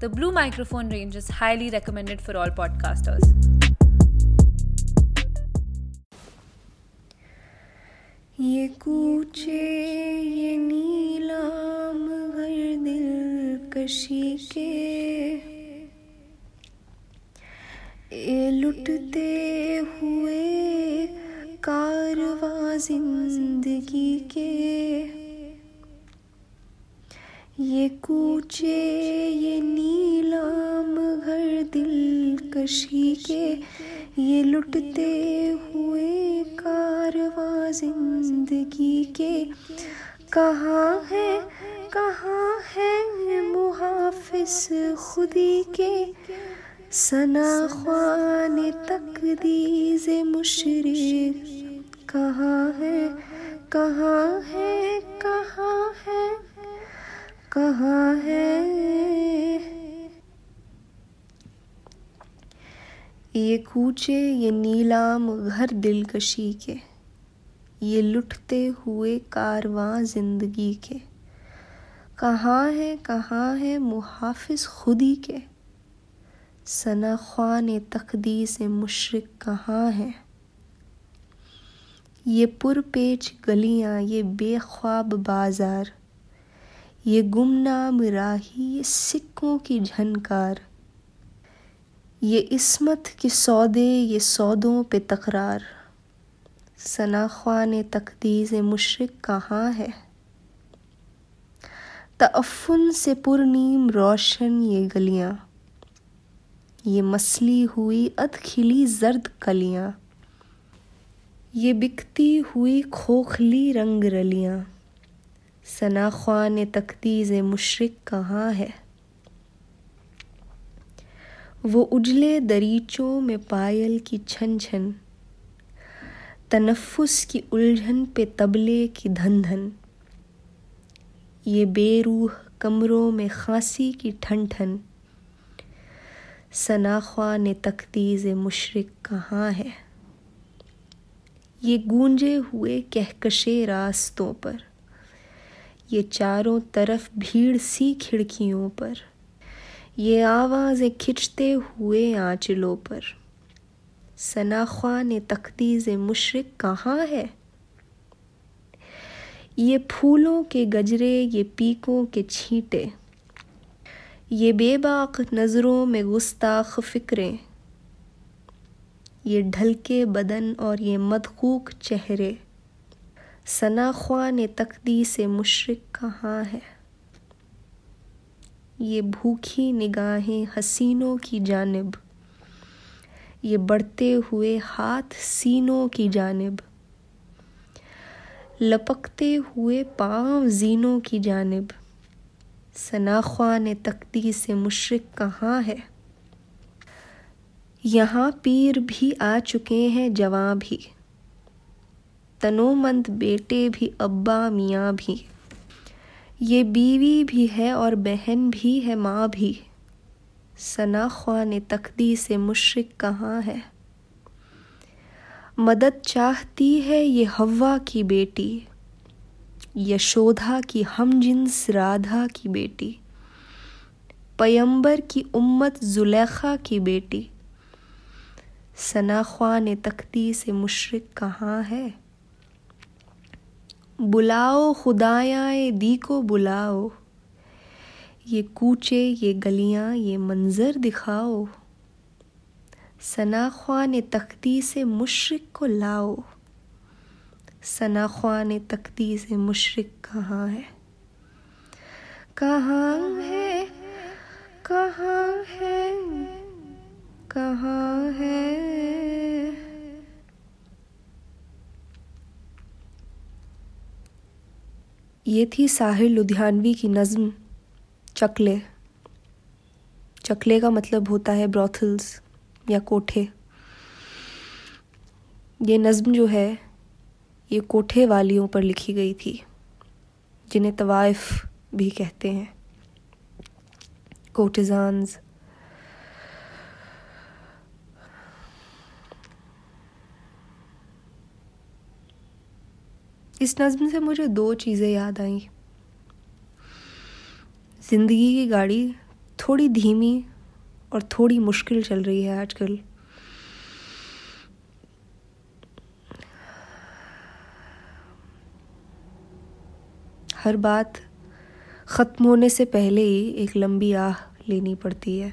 The Blue microphone range is highly recommended for all podcasters. ये कूचे ये नीलाम घर दिल कशी के ये लुटते हुए कारवा ज़िंदगी के ये कूचे, ये नीलाम घर दिल कशी के, ये लुटते हुए कारवा ज़िंदगी के। कहाँ है कहाँ है मुहाफिस खुदी के? सना ख्वान तकदीज मुशरिक, कहाँ है कहाँ है कहाँ है कहाँ है? ये कूचे, ये नीलाम घर दिलकशी के, ये लुटते हुए कारवां ज़िंदगी के। कहाँ है कहाँ है मुहाफिज खुदी के? सना ख्वान तकदी से मुशरक कहाँ है? ये पुरपेच गलियाँ, ये बेख्वाब बाज़ार ये गुमनाम राही, ये सिक्कों की झनकार, ये इसमत के सौदे, ये सौदों पे तकरार। सना ख्वान तकदीस मुशरक कहाँ है? तअफ़ुन से पुरनीम रोशन ये गलियाँ, ये मसली हुई अधखिली जर्द कलियाँ, ये बिकती हुई खोखली रंग रलियाँ। सना ख्वान तकदीज मुशरक कहाँ है? वो उजले दरीचों में पायल की छन छन तनफ़ुस की उलझन पे तबले की धन धन ये बेरूह कमरों में खांसी की ठन ठन सना ख्वान तकदीज मुशरक कहाँ है? ये गूंजे हुए कहकशे रास्तों पर। ये चारों तरफ़ भीड़ सी खिड़कियों पर। ये आवाज़ें खिंचते हुए आंचलों पर। सनाख्वा ने तख्तीज़ मुशरक कहाँ है? ये फूलों के गजरे, ये पीकों के छींटे। ये बेबाक नज़रों में गुस्ताख फ़िक्रें। ये ढलके बदन और ये मदकूक चेहरे। सना ख्वान तकदी से मुशरक कहाँ है? ये भूखी निगाहें हसीनों की जानब। ये बढ़ते हुए हाथ सीनों की जानब। लपकते हुए पाँव जीनों की जानब। सना ख्वान तकदी से मुशरक कहाँ है? यहाँ पीर भी आ चुके हैं जवां भी। तनोमंद बेटे भी, अब्बा मियाँ भी। ये बीवी भी है और बहन भी है, माँ भी। सना ख्वान तकदी से मुशरक कहाँ है। मदद चाहती है ये हवा की बेटी, यशोधा की हम जिन्स राधा की बेटी पयंबर की उम्मत जुलेखा की बेटी। सना ख्वान तकदी से मुशरक कहाँ है। बुलाओ खुदाया दी को बुलाओ। ये कूचे, ये गलियाँ, ये मंज़र दिखाओ। सना ख्वान तख्ती से मुशरक को लाओ। सना ख्वान तख्ती से मुशरक कहाँ है? कहाँ है? कहाँ है? कहाँ है ये थी साहिर लुधियानवी की नज़म, चकले। चकले का मतलब होता है ब्रॉथल्स या कोठे। ये नज़म जो है, ये कोठे वालियों पर लिखी गई थी, जिन्हें तवाइफ भी कहते हैं। कोटिजान्स इस नज़म से मुझे दो चीज़ें याद आई। ज़िंदगी की गाड़ी थोड़ी धीमी और थोड़ी मुश्किल चल रही है आजकल। हर बात ख़त्म होने से पहले ही एक लंबी आह लेनी पड़ती है।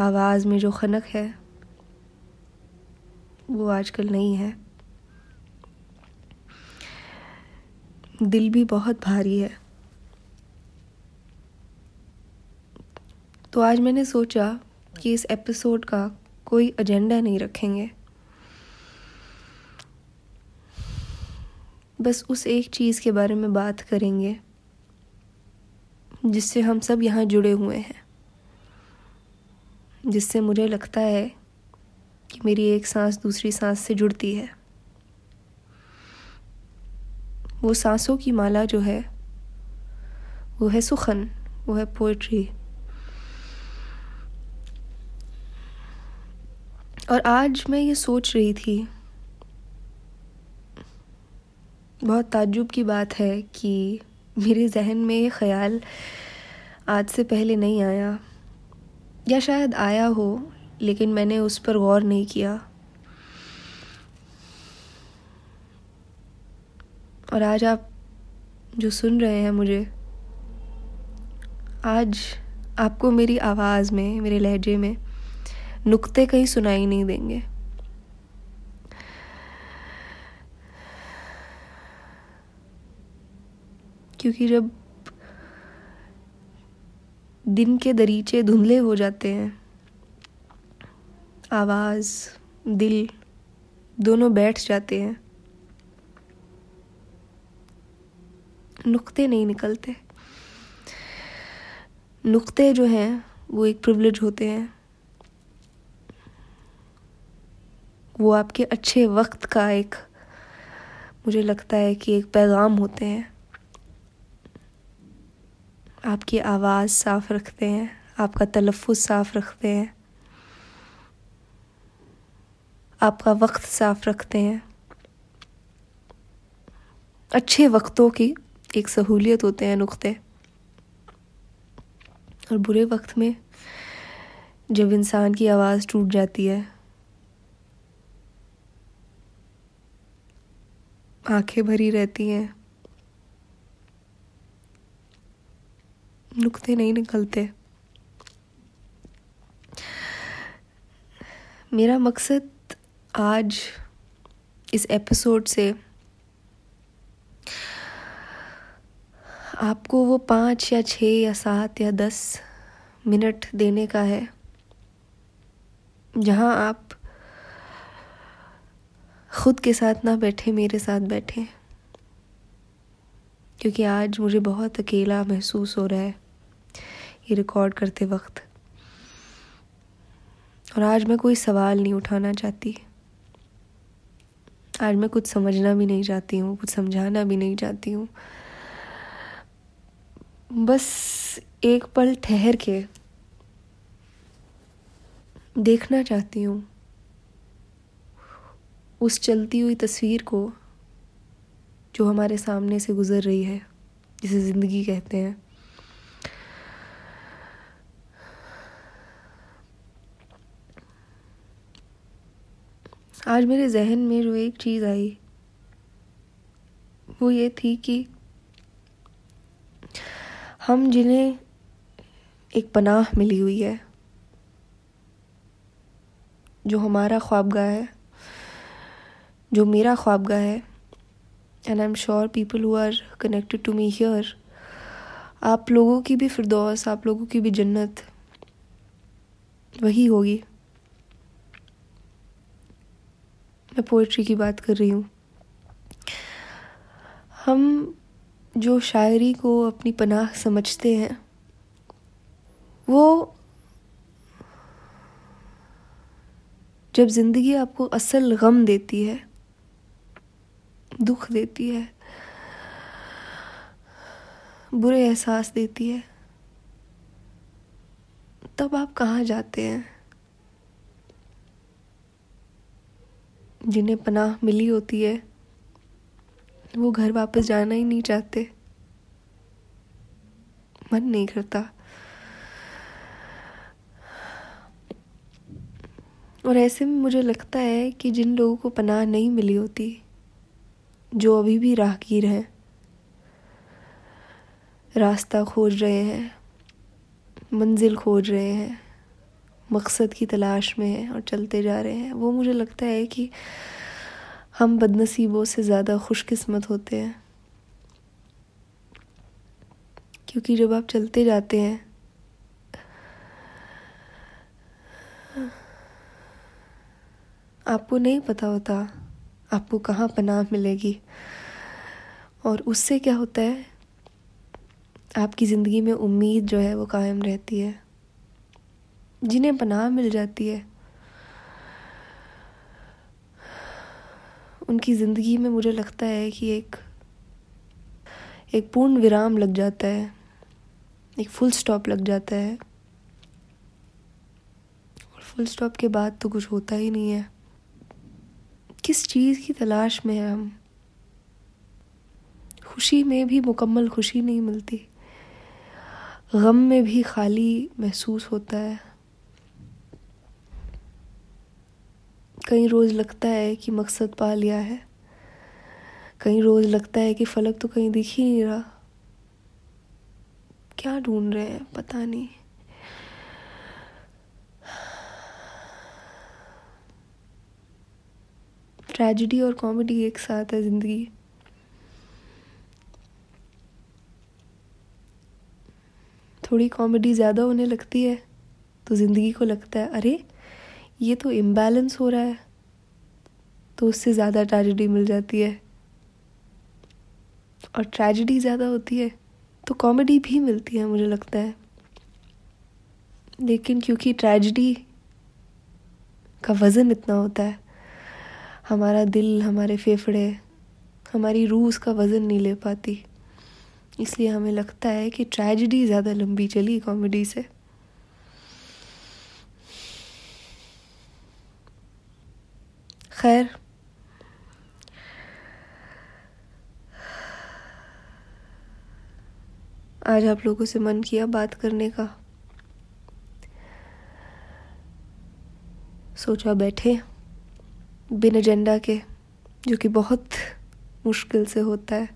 आवाज़ में जो खनक है वो आजकल नहीं है। दिल भी बहुत भारी है। तो आज मैंने सोचा कि इस एपिसोड का कोई एजेंडा नहीं रखेंगे। बस उस एक चीज़ के बारे में बात करेंगे, जिससे हम सब यहाँ जुड़े हुए हैं, जिससे मुझे लगता है कि मेरी एक सांस दूसरी सांस से जुड़ती है। वो सांसों की माला जो है, वो है सुखन, वो है पोइट्री और आज मैं ये सोच रही थी, बहुत ताज्जुब की बात है कि मेरे जहन में ये ख्याल आज से पहले नहीं आया। या शायद आया हो लेकिन मैंने उस पर गौर नहीं किया। और आज आप जो सुन रहे हैं मुझे, आज आपको मेरी आवाज़ में, मेरे लहजे में नुक्ते कहीं सुनाई नहीं देंगे। क्योंकि जब दिन के दरीचे धुंधले हो जाते हैं आवाज़, दिल, दोनों बैठ जाते हैं। नुक्ते नहीं निकलते। नुक्ते जो हैं, वो एक प्रिवलेज होते हैं। वो आपके अच्छे वक्त का एक, मुझे लगता है कि एक पैगाम होते हैं। आपकी आवाज़ साफ़ रखते हैं, आपका तलफ़ साफ़ रखते हैं। आपका वक्त साफ़ रखते हैं। अच्छे वक्तों की एक सहूलियत होते हैं नुक्ते। और बुरे वक्त में जब इंसान की आवाज़ टूट जाती है, आँखें भरी रहती हैं, नुकते नहीं निकलते। मेरा मकसद आज इस एपिसोड से आपको वो पाँच या छः या सात या दस मिनट देने का है, जहाँ आप खुद के साथ ना बैठे, मेरे साथ बैठे। क्योंकि आज मुझे बहुत अकेला महसूस हो रहा है ये रिकॉर्ड करते वक्त। और आज मैं कोई सवाल नहीं उठाना चाहती। आज मैं कुछ समझना भी नहीं चाहती हूँ, कुछ समझाना भी नहीं चाहती हूँ। बस एक पल ठहर के देखना चाहती हूँ। उस चलती हुई तस्वीर को जो हमारे सामने से गुज़र रही है, जिसे ज़िंदगी कहते हैं। आज मेरे जहन में जो एक चीज़ आई। वो ये थी कि हम जिन्हें एक पनाह मिली हुई है, जो हमारा ख्वाबगाह है, जो मेरा ख्वाबगाह है and I am sure people who are connected to me here आप लोगों की भी फिरदौस, आप लोगों की भी जन्नत, वही होगी। मैं पोइट्री की बात कर रही हूँ। हम जो शायरी को अपनी पनाह समझते हैं, वो जब ज़िंदगी आपको असल गम देती है, दुख देती है, बुरे एहसास देती है, तब आप कहाँ जाते हैं? जिन्हें पनाह मिली होती है, वो घर वापस जाना ही नहीं चाहते। मन नहीं करता। और ऐसे में मुझे लगता है कि जिन लोगों को पनाह नहीं मिली होती, जो अभी भी राहगीर हैं, रास्ता खोज रहे हैं, मंजिल खोज रहे हैं मकसद की तलाश में हैं और चलते जा रहे हैं। वो मुझे लगता है कि हम बदनसीबों से ज़्यादा खुशकिस्मत होते हैं। क्योंकि जब आप चलते जाते हैं, आपको नहीं पता होता आपको कहाँ पनाह मिलेगी। और उससे क्या होता है? आपकी ज़िंदगी में उम्मीद जो है वो कायम रहती है। जिन्हें पनाह मिल जाती है। उनकी ज़िंदगी में मुझे लगता है कि एक एक पूर्ण विराम लग जाता है। एक फुल स्टॉप लग जाता है। और फुल स्टॉप के बाद तो कुछ होता ही नहीं है। किस चीज़ की तलाश में है हम? खुशी में भी मुकम्मल खुशी नहीं मिलती। गम में भी खाली महसूस होता है। कई रोज़ लगता है कि मकसद पा लिया है। कई रोज़ लगता है कि फलक तो कहीं दिख ही नहीं रहा। क्या ढूंढ रहे हैं? पता नहीं। ट्रेजिडी और कॉमेडी एक साथ है ज़िंदगी। थोड़ी कॉमेडी ज़्यादा होने लगती है तो ज़िंदगी को लगता है, अरे ये तो इम्बैलेंस हो रहा है। तो उससे ज़्यादा ट्रेजिडी मिल जाती है। और ट्रेजिडी ज़्यादा होती है तो कॉमेडी भी मिलती है मुझे लगता है। लेकिन क्योंकि ट्रेजिडी का वज़न इतना होता है, हमारा दिल, हमारे फेफड़े, हमारी रूह उसका वज़न नहीं ले पाती। इसलिए हमें लगता है कि ट्रेजिडी ज़्यादा लंबी चली कॉमेडी से। खैर। आज आप लोगों से मन किया बात करने का। सोचा बैठे बिन एजेंडा के, जो कि बहुत मुश्किल से होता है।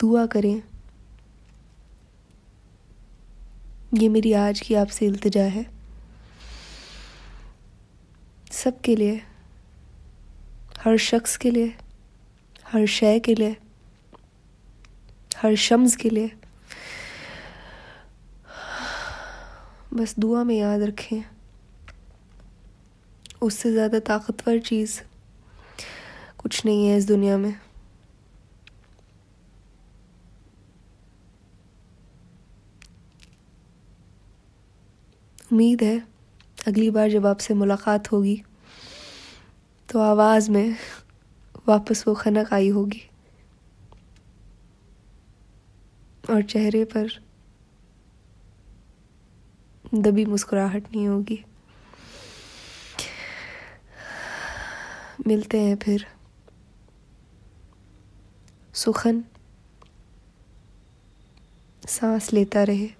दुआ करें ये मेरी आज की आपसे इल्तजा है। सबके लिए, हर शख्स के लिए, हर शय के लिए, हर शम्स के लिए। बस दुआ में याद रखें। उससे ज़्यादा ताकतवर चीज़ कुछ नहीं है इस दुनिया में। उम्मीद है अगली बार जब आपसे मुलाकात होगी तो आवाज़ में वापस वो खनक आई होगी। और चेहरे पर दबी मुस्कुराहट नहीं होगी। मिलते हैं फिर। सुखन, सांस लेता रहे।